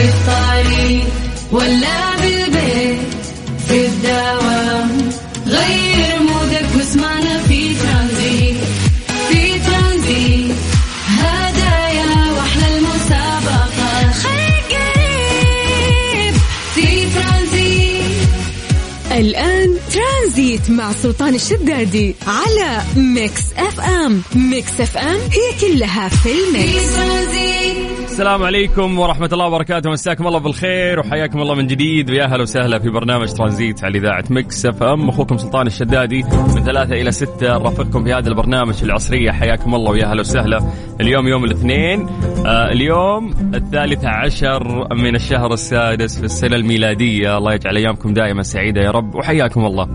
في الطريق ولا بالبيت مع سلطان الشدادي على Mix FM. Mix FM هي كلها في ال mix. السلام عليكم ورحمة الله وبركاته. مساكم الله بالخير وحياكم الله من جديد. ويا هلا وسهلا في برنامج ترانزيت على إذاعة Mix FM. أخوكم سلطان الشدادي من ثلاثة إلى ستة. رافقكم في هذا البرنامج العصرية. حياكم الله ويا هلا وسهلا. اليوم يوم الاثنين. آه اليوم الثالث عشر من الشهر السادس في السنة الميلادية. الله يجعل أيامكم دائما سعيدة يا رب. وحياكم الله.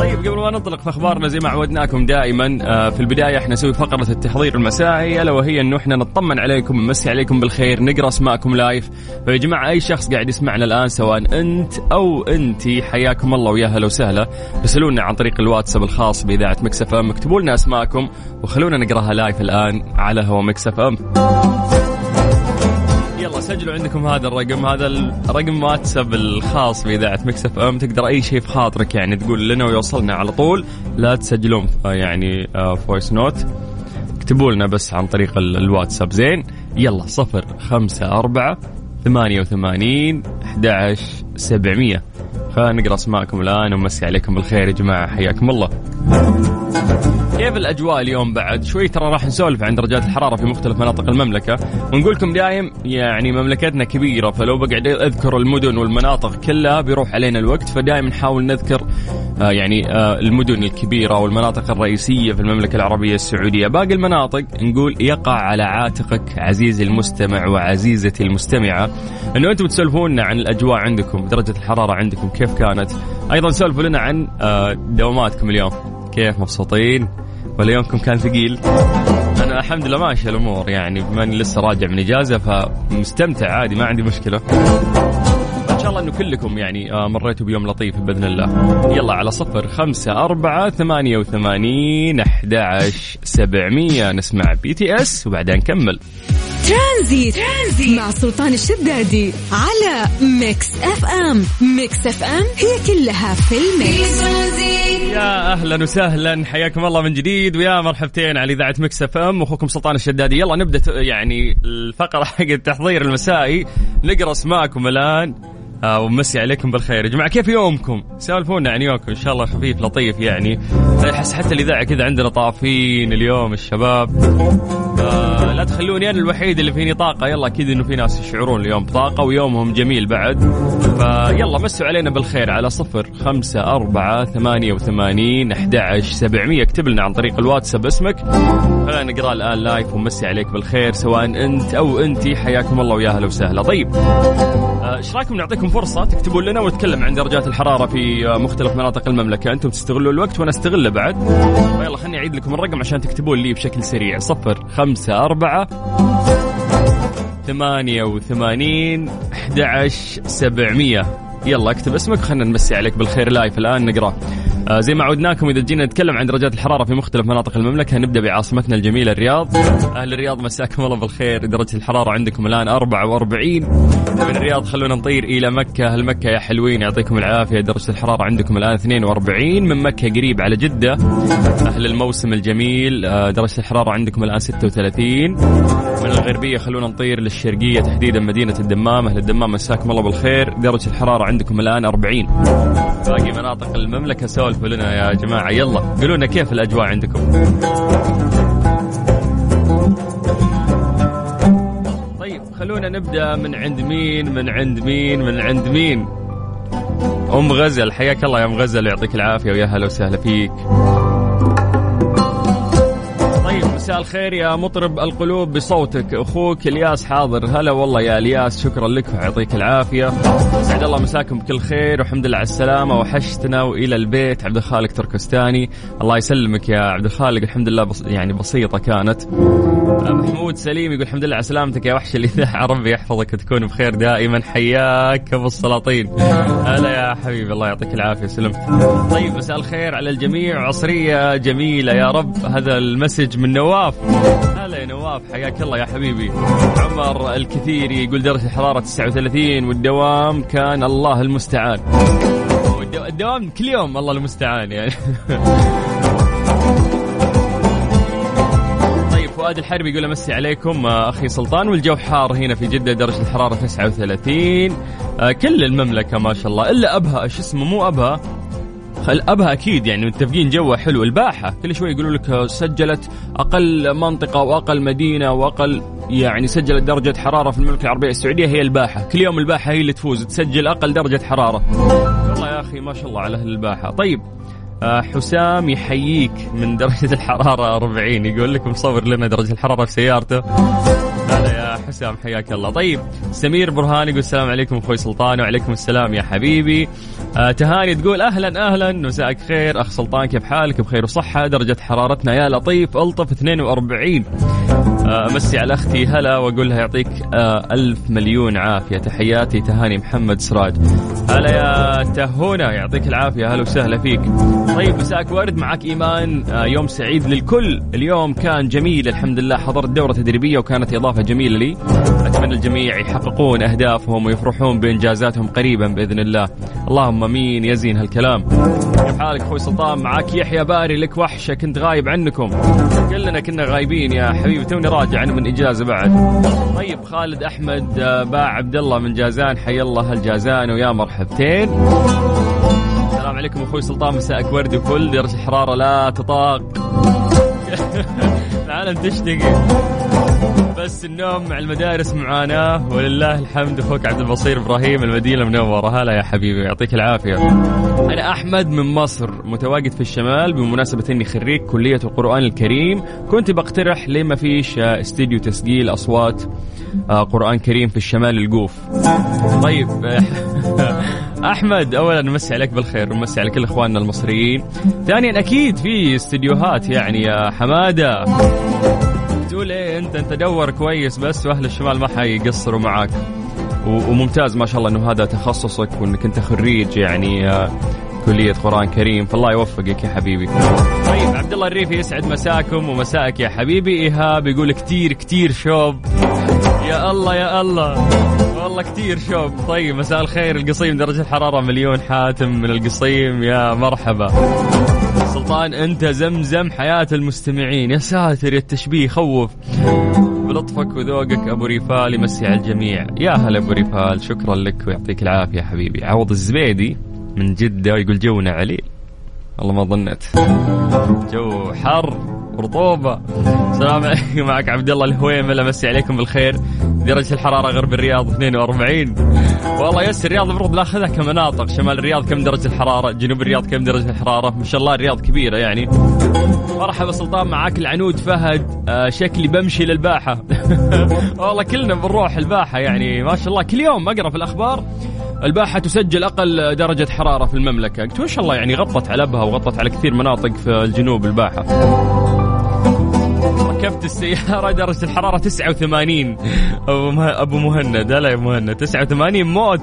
طيب قبل ما ننطلق في أخبارنا زي ما عودناكم دائما آه، في البداية إحنا نسوي فقرة التحضير المسائي ألا وهي إنه إحنا نطمن عليكم نمسي عليكم بالخير نقرأ أسماءكم live. فيا جماعة أي شخص قاعد يسمعنا الآن سواء أنت أو انتي حياكم الله ويا هلا وسهلا. ارسلونا عن طريق الواتساب الخاص بإذاعة Mix FM اكتبوا لنا أسماءكم وخلونا نقرأها live الآن على هوا Mix FM. يلا سجلوا عندكم هذا الرقم. هذا الرقم واتساب الخاص بإذاعة Mix FM. تقدر أي شيء في خاطرك يعني تقول لنا ويوصلنا على طول. لا تسجلون آه، يعني voice note اكتبوا لنا بس عن طريق ال- الواتساب. زين يلا صفر خمسة أربعة ثمانية وثمانين أحد سبعمية. خلينا نقرأ أسماءكم الآن ومسي عليكم بالخير يا جماعة. حياكم الله. كيف الأجواء اليوم بعد؟ شوي ترى راح نسولف عن درجات الحرارة في مختلف مناطق المملكة. ونقول لكم دايم يعني مملكتنا كبيرة فلو بقعد أذكر المدن والمناطق كلها بيروح علينا الوقت فدائما نحاول نذكر آه يعني آه المدن الكبيرة والمناطق الرئيسية في المملكة العربية السعودية. باقي المناطق نقول يقع على عاتقك عزيزي المستمع وعزيزتي المستمعة. إنه أنتم تسولفونا عن الأجواء عندكم درجة الحرارة عندكم كيف كانت؟ أيضا سولفوا لنا عن آه دواماتكم اليوم. كيف؟ مبسوطين؟ ولا يومكم كان ثقيل. أنا الحمد لله ماشي الأمور يعني بما إني لسه راجع من إجازة فمستمتع عادي ما عندي مشكلة. إن شاء الله إنه كلكم يعني آه، مريتوا بيوم لطيف بإذن الله. يلا على صفر خمسة أربعة ثمانية وثمانين أحد سبعمية نسمع BTS وبعدين نكمل. ترانزيت, ترانزيت. مع سلطان الشدادي على Mix FM. Mix FM هي كلها في ال mix. يا أهلا وسهلا. حياكم الله من جديد. ويا مرحبتين على إذاعة Mix FM. واخوكم سلطان الشدادي. يلا نبدأ يعني الفقرة حق التحضير المسائي. نقرأ أسماءكم الآن. آه ومسي عليكم بالخير. يا جماعة كيف يومكم؟ سالفونا عن يومكم. إن شاء الله خفيف لطيف يعني. أحس حتى الإذاعة كذا عندنا طافين اليوم الشباب. آه لا تخلوني أنا الوحيد اللي فيني طاقة. يلا أكيد إنه في ناس يشعرون اليوم بطاقة ويومهم جميل بعد. فيلا مسوا علينا بالخير على صفر خمسة أربعة ثمانية وثمانين أحد سبعمية. اكتب لنا عن طريق الواتساب اسمك. خلينا نقرأ الآن لايف ونمسي عليك بالخير سواء أنت أو أنتي. حياكم الله ويا هلا وسهلا. طيب آه، إيش رأيكم؟ نعطيكم فرصة تكتبون لنا ونتكلم عن درجات الحرارة في آه، مختلف مناطق المملكة. أنتم تستغلوا الوقت وأنا أستغله بعد. فيلا خليني أعيد لكم الرقم عشان تكتبون لي بشكل سريع. صفر خمسة أربعة ثمانية وثمانين أحد سبعمية. يلا اكتب اسمك خلينا نمسي عليك بالخير. لايف الآن نقرأ. زي ما عودناكم إذا جينا نتكلم عن درجات الحرارة في مختلف مناطق المملكة نبدأ بعاصمتنا الجميلة الرياض. أهل الرياض مساكم الله بالخير. درجة الحرارة عندكم الآن 44 من الرياض خلونا نطير إلى مكة. أهل مكة يا حلوين يعطيكم العافية. درجة الحرارة عندكم الآن 42 من مكة قريب على جدة. أهل الموسم الجميل آه درجة الحرارة عندكم الآن 36 من الغربية خلونا نطير للشرقية تحديدا مدينة الدمام. أهل الدمام مساكم الله بالخير. درجة الحرارة عندكم الآن 40 باقي مناطق المملكة سولفوا لنا يا جماعة. يلا قولوا لنا كيف الأجواء عندكم؟ طيب خلونا نبدأ من عند مين من عند مين من عند مين؟ أم غزل حياك الله يا أم غزل يعطيك العافية ويا هلا وسهلا فيك. الخير يا مطرب القلوب بصوتك أخوك إلياس حاضر. هلا والله يا إلياس شكرا لك ويعطيك العافية. سعد الله مساكم بكل خير والحمد لله على السلامة. وحشتنا وإلى البيت عبد الخالق تركستاني. الله يسلمك يا عبد الخالق الحمد لله بس يعني بسيطة كانت. محمود سليم يقول الحمد لله على سلامتك يا وحش الإذاعة. ربي يحفظك وتكون بخير دائما. حياك أبو السلاطين. هلا يا حبيبي الله يعطيك العافية سلمت طيب مساء الخير على الجميع. عصرية جميلة يا رب. هذا المسج من نواف. هلا يا نواف حياك الله يا حبيبي. عمر الكثير يقول درجه الحراره 39 والدوام كان الله المستعان. الدوام كل يوم الله المستعان يعني. فؤاد الحربي يقول أمسي عليكم آه، أخي سلطان والجو حار هنا في جدة درجة الحرارة 39 آه، كل المملكة ما شاء الله إلا أبها إيش اسمه؟ مو أبها. أبها أكيد يعني متفقين جوها حلو. الباحة كل شوي يقولوا لك سجلت أقل منطقة وأقل مدينة وأقل يعني سجلت درجة حرارة في المملكة العربية السعودية هي الباحة. كل يوم الباحة هي اللي تفوز تسجل أقل درجة حرارة. والله يا أخي ما شاء الله على أهل الباحة. طيب حسام يحييك من درجة الحرارة 40 يقول لك مصور لنا درجة الحرارة في سيارته. هلا يا حسام حياك الله. طيب سمير برهان يقول السلام عليكم أخوي سلطان وعليكم السلام يا حبيبي. آه تهاني تقول أهلا أهلا مساءك خير. أخ سلطان كيف حالك؟ بخير وصحة. درجة حرارتنا يا لطيف ألطف 42 آه، أمسي على أختي هلا وأقول لها يعطيك آه، ألف مليون عافية. تحياتي تهاني محمد سراج. هلا يا تهونه يعطيك العافية. هلا وسهلا فيك. طيب مساك ورد معك إيمان. آه، يوم سعيد للكل. اليوم كان جميل الحمد لله. حضرت دورة تدريبية وكانت إضافة جميلة لي. أتمنى الجميع يحققون أهدافهم ويفرحون بإنجازاتهم قريبا بإذن الله. اللهم آمين. يزين هالكلام. كيف حالك أخوي سلطان معك يحيى باري. لك وحشة. كنت غايب عنكم. كلنا كنا غايبين يا حبيبي. توني راجع. أنا من إجازة بعد. طيب خالد أحمد آه، باع عبد الله من جازان. حي الله هالجازان ويا مرحبتين. السلام عليكم أخوي سلطان. مساءك ورد وفل درجة الحرارة لا تطاق. العالم تشتكي بس النوم مع المدارس معاناة ولله الحمد أخوك عبد البصير إبراهيم المدينة المنورة. هلا يا حبيبي يعطيك العافية. أنا أحمد من مصر متواجد في الشمال بمناسبة إني خريج كلية القرآن الكريم. كنت بقترح ليه ما فيش استديو تسجيل أصوات آه، قرآن كريم في الشمال القوف طيب أحمد اولا نمسي عليك بالخير ونمسي على كل إخواننا المصريين. ثانيا أكيد في استديوهات يعني يا حمادة. تقول إيه انت أنت دور كويس بس وأهل الشمال ما حيقصروا معاك. وممتاز ما شاء الله إنه هذا تخصصك وإنك أنت خريج يعني آه، كلية قرآن كريم. فالله يوفقك يا حبيبي. طيب عبد الله الريفي يسعد مساكم ومساك يا حبيبي. إيهاب يقول كتير كتير شوب. يا الله يا الله. والله كتير شوب. طيب مساء الخير. القصيم درجة الحرارة مليون حاتم من القصيم. يا مرحبا. سلطان انت زمزم حياة المستمعين. يا ساتر يا التشبيه خوف. بلطفك وذوقك أبو ريفال يمسي على الجميع. يا هلا أبو ريفال شكرا لك ويعطيك العافية يا حبيبي. عوض الزبيدي من جدة يقول جونا عليل والله ما ظنيت جو حر. رطوبة السلام عليكم. معك عبد الله الهويمل امسي عليكم بالخير. درجة الحرارة غرب الرياض 42 والله بس الرياض المفروض ناخذها كمناطق. شمال الرياض كم درجة الحرارة؟ جنوب الرياض كم درجة الحرارة؟ ما شاء الله الرياض كبيرة يعني. مرحبا سلطان معاك العنود فهد. آه شكلي بمشي للباحة. والله كلنا بنروح الباحة يعني. ما شاء الله. كل يوم أقرأ في الأخبار. الباحة تسجل أقل درجة حرارة في المملكة. قلت ما شاء الله يعني غطت على أبها وغطت على كثير مناطق في الجنوب الباحة. ركبت السيارة درجة الحرارة 89 أبو. أبو مهند. هلا يا مهند. 89 موت.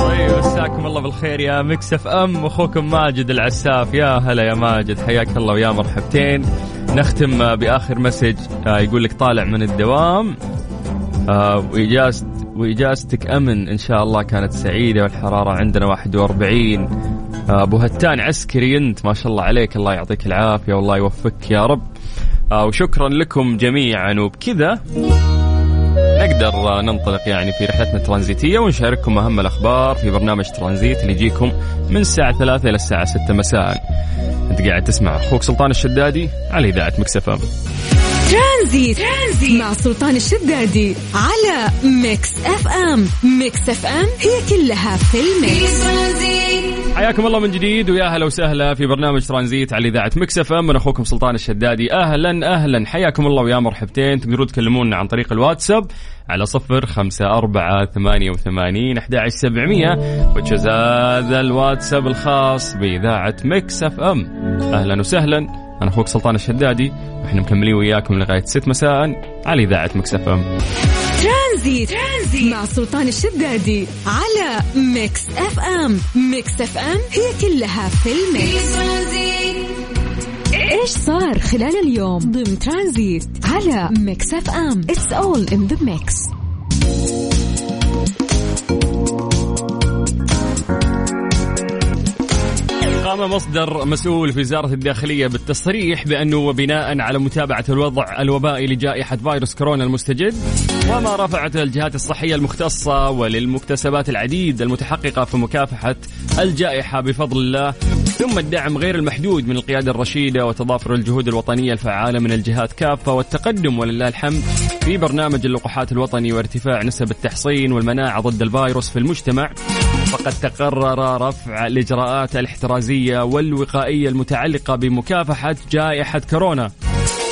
طيب مساكم الله بالخير يا مكسف أم. أخوكم ماجد العساف. يا هلا يا ماجد. حياك الله ويا مرحبتين. نختم بآخر مسج. آه، يقول لك طالع من الدوام. آه، وإجازة وإجازتك أمن. إن شاء الله كانت سعيدة والحرارة عندنا 41 آه، أبو هتان عسكري أنت. ما شاء الله عليك. الله يعطيك العافية والله يوفقك يا رب. وشكرا لكم جميعا. وبكذا نقدر آه، ننطلق يعني في رحلتنا الترانزيتية ونشارككم أهم الأخبار في برنامج ترانزيت اللي يجيكم من الساعة 3 إلى الساعة 6 مساء. أنت قاعد تسمع أخوك سلطان الشدادي على إذاعة Mix FM ترانزيت. ترانزيت. مع سلطان الشدادي على Mix FM. Mix FM هي كلها في ال mix. حياكم الله من جديد ويا هلا وسهلا في برنامج ترانزيت على إذاعة Mix FM. من أخوكم سلطان الشدادي. أهلا أهلا. حياكم الله ويا مرحبتين. تقدرون تكلمونا عن طريق الواتساب على صفر خمسة أربعة ثمانية وثمانين أحد سبعمية. وجز هذا الواتساب الخاص بإذاعة Mix FM. أهلا وسهلا. أنا أخوك سلطان الشدادي إحنا مكملين وياكم لغاية 6 مساء على إذاعة مكسف إم. ترانزيت. ترانزيت. مع سلطان الشدادي على Mix FM. Mix FM هي كلها في ال mix إيش صار خلال اليوم؟ ضمن ترانزيت على Mix FM. It's all in the mix مصدر مسؤول في وزارة الداخلية بالتصريح بأنه وبناء على متابعة الوضع الوبائي لجائحة فيروس كورونا المستجد وما رفعته الجهات الصحية المختصة وللمكتسبات العديد المتحققة في مكافحة الجائحة بفضل الله ثم الدعم غير المحدود من القيادة الرشيدة وتضافر الجهود الوطنية الفعالة من الجهات كافة والتقدم ولله الحمد في برنامج اللقاحات الوطني وارتفاع نسب التحصين والمناعة ضد الفيروس في المجتمع. فقد تقرر رفع الإجراءات الاحترازية والوقائية المتعلقة بمكافحة جائحة كورونا.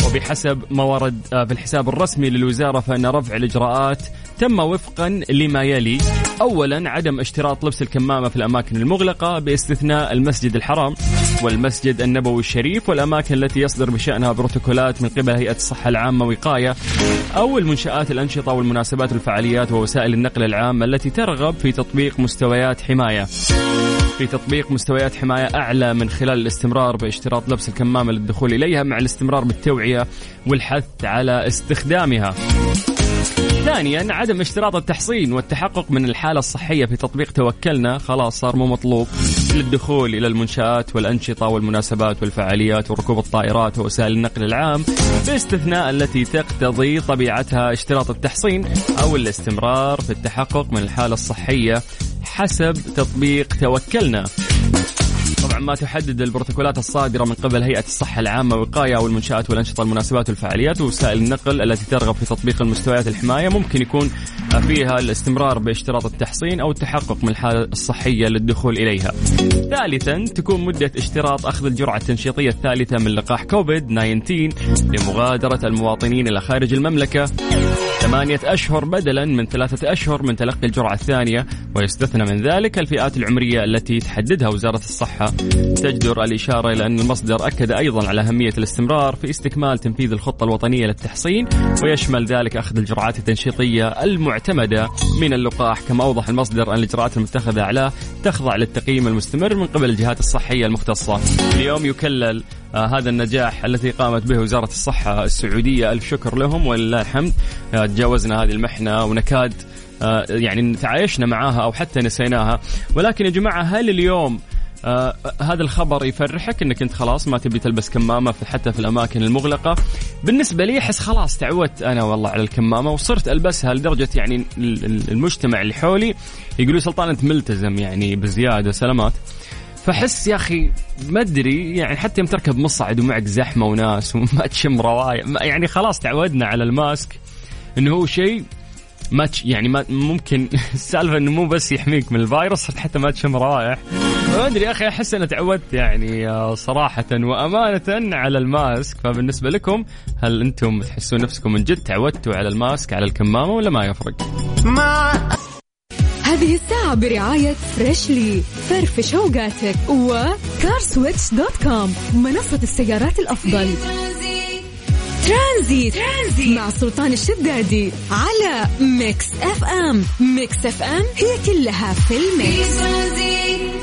وبحسب ما ورد آه، في الحساب الرسمي للوزارة فإن رفع الإجراءات تم وفقا لما يلي. أولا عدم اشتراط لبس الكمامة في الأماكن المغلقة باستثناء المسجد الحرام والمسجد النبوي الشريف والأماكن التي يصدر بشأنها بروتوكولات من قبل هيئة الصحة العامة وقاية أو المنشآت الأنشطة والمناسبات والفعاليات ووسائل النقل العامة التي ترغب في تطبيق مستويات حماية. في تطبيق مستويات حماية أعلى من خلال الاستمرار باشتراط لبس الكمامة للدخول إليها مع الاستمرار بالتوعية والحث على استخدامها. ثانيا عدم اشتراط التحصين والتحقق من الحالة الصحية في تطبيق توكلنا. خلاص صار مو مطلوب. للدخول إلى المنشآت والأنشطة والمناسبات والفعاليات وركوب الطائرات ووسائل النقل العام باستثناء التي تقتضي طبيعتها اشتراط التحصين أو الاستمرار في التحقق من الحالة الصحية حسب تطبيق توكلنا. طبعا ما تحدد البروتوكولات الصادرة من قبل هيئة الصحة العامة وقاية والمنشآت والأنشطة المناسبات والفعاليات ووسائل النقل التي ترغب في تطبيق المستويات الحماية. ممكن يكون فيها الاستمرار باشتراط التحصين أو التحقق من الحالة الصحية للدخول إليها. ثالثا تكون مدة اشتراط أخذ الجرعة التنشيطية الثالثة من لقاح كوفيد 19 لمغادرة المواطنين إلى خارج المملكة. ثمانية أشهر بدلا من ثلاثة أشهر من تلقي الجرعة الثانية ويستثنى من ذلك الفئات العمرية التي تحددها وزارة الصحة. تجدر الإشارة إلى أن المصدر أكد أيضا على أهمية الاستمرار في استكمال تنفيذ الخطة الوطنية للتحصين ويشمل ذلك أخذ الجرعات التنشيطية المعتمدة من اللقاح كما أوضح المصدر أن الإجراءات المتخذة عليه تخضع للتقييم المستمر من قبل الجهات الصحية المختصة. اليوم يكلل آه هذا النجاح الذي قامت به وزارة الصحة السعودية. ألف شكر لهم ولله الحمد آه تجاوزنا هذه المحنة ونكاد آه يعني تعايشنا معاها أو حتى نسيناها. ولكن يا جماعة هل اليوم آه هذا الخبر يفرحك إنك أنت خلاص ما تبي تلبس كمامة في حتى في الأماكن المغلقة. بالنسبة لي أحس خلاص تعودت أنا والله على الكمامة وصرت ألبسها لدرجة يعني ال- ال- المجتمع اللي حولي يقولوا سلطان أنت ملتزم يعني بزيادة سلامات فحس يا أخي ما أدري يعني حتى يوم تركب مصعد ومعك زحمة وناس وما تشم روايح يعني خلاص تعودنا على الماسك إنه هو شيء ما يعني ما ممكن السالفة إنه مو بس يحميك من الفيروس حتى ما تشم روائح ما أدري يا أخي أحس أنا تعودت يعني آه، صراحة وأمانة على ال mask. فبالنسبة لكم هل أنتم تحسون نفسكم من جد تعودتوا على ال mask على الكمامة ولا ما يفرق؟ هذه الساعة برعاية Freshly فرفش اوقاتك و CarSwitch dot com منصة السيارات الأفضل. ترانزيت ترانزيت مع سلطان الشدادي على Mix FM Mix FM هي كلها في في ال mix. ترانزيت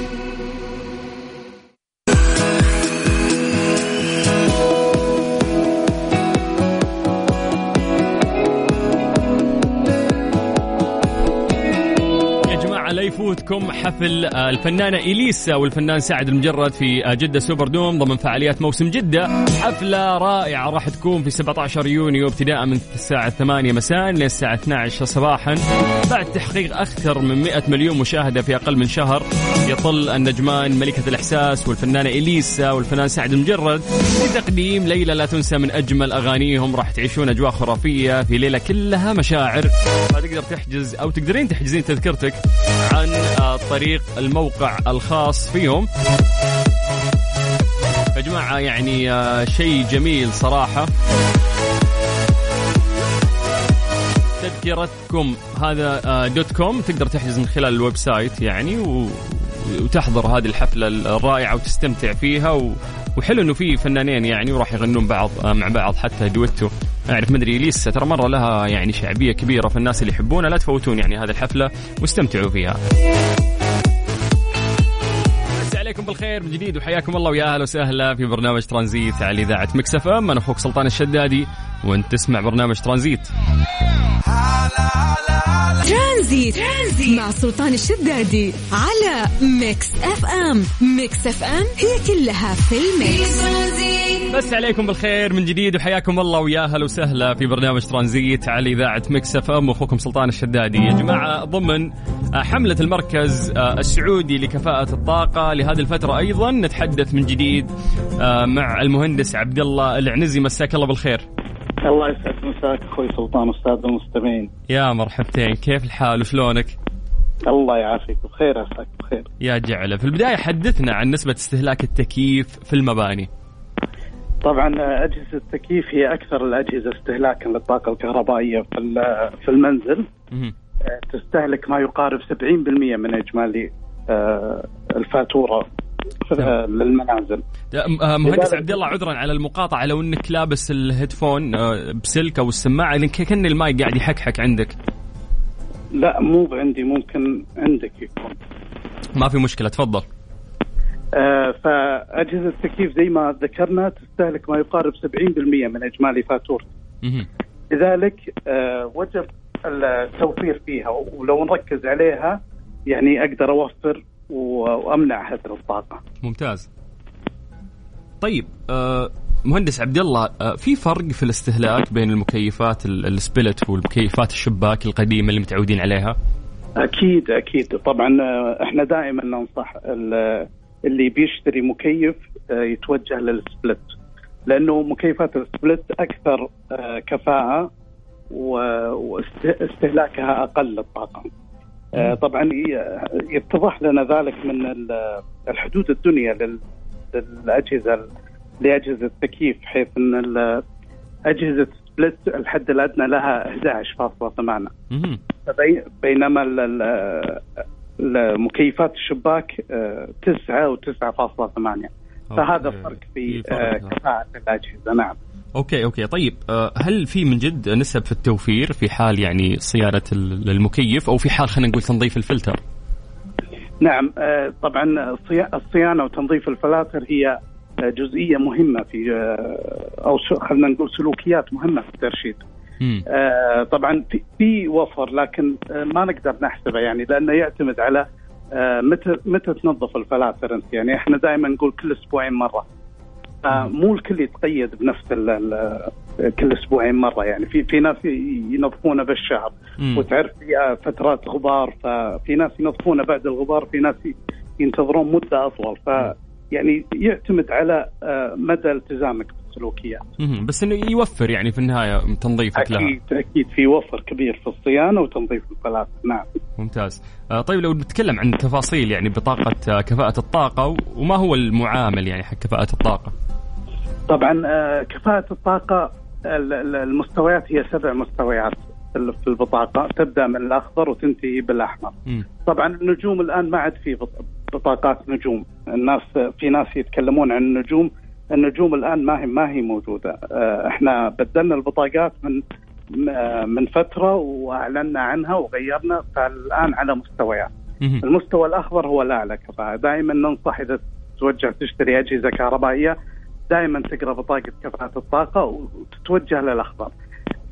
يفوتكم حفل الفنانة إليسا والفنان سعد لمجرد في جدة Super Dome ضمن فعاليات موسم جدة. حفلة رائعة راح تكون في 17 يونيو ابتداء من الساعة 8 مساء للساعة 12 صباحا. بعد تحقيق أكثر من 100 مليون مشاهدة في أقل من شهر يطل النجمان ملكة الإحساس والفنانة إليسا والفنان سعد المجرد لتقديم ليلة لا تنسى من أجمل أغانيهم. راح تعيشون أجواء خرافية في ليلة كلها مشاعر. فتقدر تحجز أو تقدرين تحجزين تذكرتك عن طريق الموقع الخاص فيهم. يا جماعة يعني آه، شيء جميل صراحة. تذكرتكم هذا آه، dot com. تقدر تحجز من خلال ال website يعني و... وتحضر هذه الحفلة الرائعة وتستمتع فيها و... وحلو إنه في فنانين يعني وراح يغنون بعض آه، مع بعض حتى دويتو. اعرف مدري إليسا ترى مرة لها يعني شعبية كبيرة في الناس اللي يحبونها. لا تفوتون يعني هذه الحفلة واستمتعوا فيها. عليكم بالخير من جديد وحياكم الله ويا أهلا وسهلا في برنامج ترانزيت على إذاعة Mix FM. أنا أخوك سلطان الشدادي وأنت تسمع برنامج ترانزيت. ترانزيت, ترانزيت مع سلطان الشدادي على Mix FM. Mix FM هي كلها في ال mix مسي عليكم بالخير من جديد وحياكم الله ويا أهلا وسهلا في برنامج ترانزيت على إذاعة Mix FM. واخوكم سلطان الشدادي. يا جماعة ضمن آه، حملة المركز آه، السعودي لكفاءة الطاقة. لهذه الفترة أيضا نتحدث من جديد آه، مع المهندس عبد الله العنزي. مساك الله بالخير. الله يسعد مساك أخوي سلطان أستاذ المستمعين. يا مرحبتين. كيف الحال؟ وشلونك؟ الله يعافيك. بخير عساك بخير. يا جعله. في البداية حدثنا عن نسبة استهلاك التكييف في المباني. طبعا أجهزة التكييف هي أكثر الأجهزة استهلاكا للطاقة الكهربائية في في المنزل. آه، تستهلك ما يقارب 70% من إجمالي آه، الفاتورة للمنازل آه، مهندس عبد الله عذرا على المقاطعة لو إنك لابس ال headphone بسلك أو السماعه لأن كأن المايك قاعد يحكحك عندك. لا مو عندي ممكن عندك يكون. ما في مشكلة تفضل. فأجهزة التكييف زي ما ذكرنا تستهلك ما يقارب 70% من أجمالي فاتورتهم. لذلك آه، وجب التوفير فيها ولو نركز عليها يعني أقدر أوفر وأمنع هدر الطاقه. ممتاز طيب آه مهندس عبد الله آه في فرق في الاستهلاك بين المكيفات ال- ال split والمكيفات الشباك القديمة اللي متعودين عليها أكيد أكيد طبعا آه، إحنا دائما ننصح ال- اللي بيشتري مكيف آه، يتوجه لل split لأنه مكيفات ال split أكثر آه، كفاءة واستهلاكها أقل للطاقه. آه، طبعا يتضح لنا ذلك من ال- الحدود الدنيا لل- للأجهزة لأجهزة التكييف حيث إن أجهزة سبلت الحد الادنى لها 11.8 مهم. بي- بينما المكيفات الشباك آه، 9 و9.8 فهذا. الفرق في فرق، آه، آه. كفاءة الأجهزة نعم okay okay طيب آه هل في من جد نسب في التوفير في حال يعني صيانه ال- المكيف أو في حال خلينا نقول تنظيف الفلتر نعم آه، طبعا الصيا- الصيانة وتنظيف الفلاتر هي آه، جزئية مهمة في آه، س- خلينا نقول سلوكيات مهمة في الترشيد. آه، طبعا في- وفر لكن آه، ما نقدر نحسبه يعني لأنه يعتمد على آه، متى متى تنظف الفلاتر أنت؟ يعني إحنا دائما نقول كل أسبوعين مرة. آه، مو الكل يتقيد بنفس ال- ال- كل أسبوعين مرة يعني. في في ناس ينظفونه بالشهر. مم. وتعرف في فترات غبار ففي ناس ينظفونه بعد الغبار في ناس ينتظرون مدة أطول. ف يعني يعتمد على مدى التزامك. بالسلوكيات مهم. بس إنه يوفر يعني في النهاية تنظيفك لها. أكيد أكيد في وفر كبير في الصيانه وتنظيف الفلاتر نعم. ممتاز. آه طيب لو نتكلم عن تفاصيل يعني بطاقة آه، كفاءة الطاقة وما هو المعامل يعني حق كفاءة الطاقة؟ طبعا آه، كفاءة الطاقة ال- ال- المستويات هي سبع مستويات في البطاقة. تبدأ من الأخضر وتنتهي بالأحمر. مم. طبعا النجوم الآن ما عاد في بط- بطاقات نجوم. الناس في ناس يتكلمون عن النجوم النجوم الآن ما هي ما هي موجودة. آه، إحنا بدلنا البطاقات من م- من فترة وأعلنا عنها وغيرنا فالآن على مستويات. المستوى الأخضر هو الاعلى كفاءه دائما ننصح إذا توجه تشتري أجهزة كهربائية دائما تقرأ بطاقة كفاءة الطاقة وتتوجه للأخضر.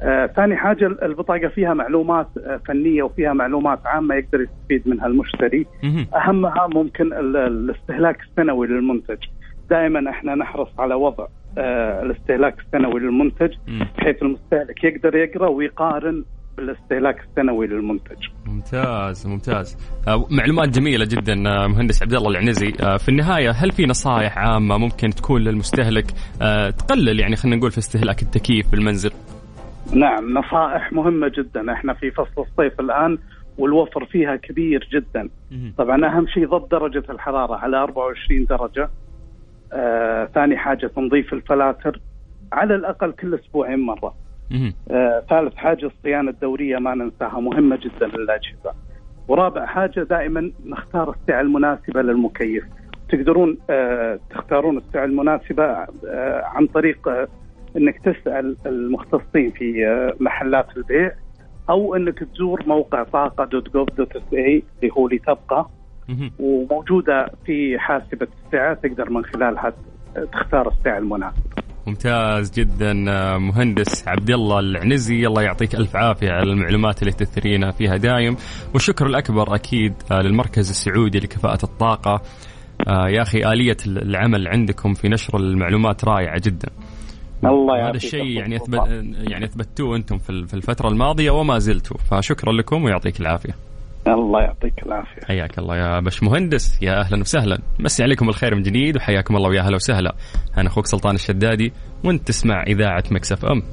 آه، ثاني حاجة البطاقة فيها معلومات آه، فنية وفيها معلومات عامة يقدر يستفيد منها المشتري. مهم. أهمها ممكن ال- الاستهلاك السنوي للمنتج. دائما إحنا نحرص على وضع آه، الاستهلاك السنوي للمنتج. بحيث المستهلك يقدر يقرأ ويقارن بالاستهلاك السنوي للمنتج. ممتاز ممتاز. آه، معلومات جميلة جدا آه، مهندس عبد الله العنزي. في النهاية هل في نصائح عامة ممكن تكون للمستهلك تقلل يعني خلينا نقول في استهلاك التكييف بالمنزل؟ نعم نصائح مهمة جدا. إحنا في فصل الصيف الآن والوفر فيها كبير جدا. طبعا أهم شيء ضبط درجة الحرارة على 24 درجة. آه، ثاني حاجة تنظيف الفلاتر على الأقل كل أسبوعين مرة. آه، ثالث حاجة الصيانة الدورية ما ننساها مهمة جدا للأجهزة ورابع حاجة دائما نختار السعة المناسبة للمكيف تقدرون آه، تختارون السعة المناسبة آه، عن طريق آه، إنك تسأل المختصين في آه، محلات البيع أو إنك تزور موقع طاقة dot gov dot SA اللي هو لتبقى. وموجودة في حاسبة السعة تقدر من خلالها تختار السعة المناسبة. ممتاز جدا آه، مهندس عبد الله العنزي. الله يعطيك ألف عافية على المعلومات اللي تثرينا فيها دايم. والشكر الأكبر أكيد آه، للمركز السعودي لكفاءة الطاقة. آه، يا أخي آلية العمل عندكم في نشر المعلومات رائعة جدا. الله هذا الشيء. يعني اثبت يعني اثبتوه أنتم في في الفترة الماضية. وما زلتوا. فشكرا لكم ويعطيك العافية. الله يعطيك العافية. حياك الله يا باش مهندس يا أهلا وسهلا. مسي عليكم الخير من جديد وحياكم الله ويا أهلا وسهلا. أنا أخوك سلطان الشدادي وأنت تسمع إذاعة مكسف أم.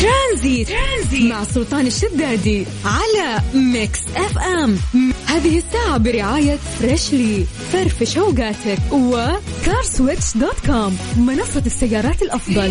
ترانزيت. ترانزيت مع سلطان الشدادي على Mix FM. هذه الساعة برعاية Freshly فرفش اوقاتك و CarSwitch dot com منصة السيارات الأفضل.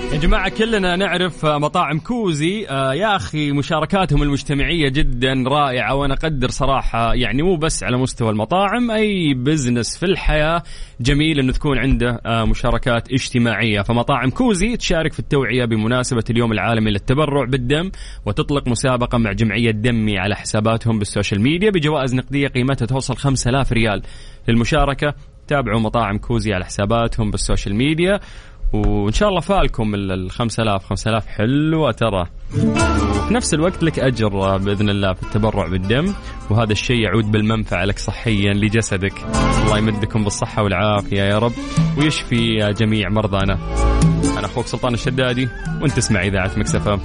يا جماعة كلنا نعرف مطاعم كوزي آه يا أخي مشاركاتهم المجتمعية جدا رائعة وأنا أقدر صراحة يعني مو بس على مستوى المطاعم أي business في الحياة جميل أنه تكون عنده آه مشاركات اجتماعية. فمطاعم كوزي تشارك في التوعية بمناسبة اليوم العالمي للتبرع بالدم وتطلق مسابقة مع جمعية دمي على حساباتهم بال social media بجوائز نقدية قيمتها توصل 5000 ريال للمشاركة. تابعوا مطاعم كوزي على حساباتهم بال social media. وإن شاء الله فالكم ال 5000 5000 حلوة ترى. في نفس الوقت لك أجر بإذن الله في التبرع بالدم وهذا الشيء يعود بالمنفعة لك صحيا لجسدك. الله يمدكم بالصحة والعافية يا رب ويشفي جميع مرضانا. أنا أخوك سلطان الشدادي وأنت تسمع إذاعة مكسفة.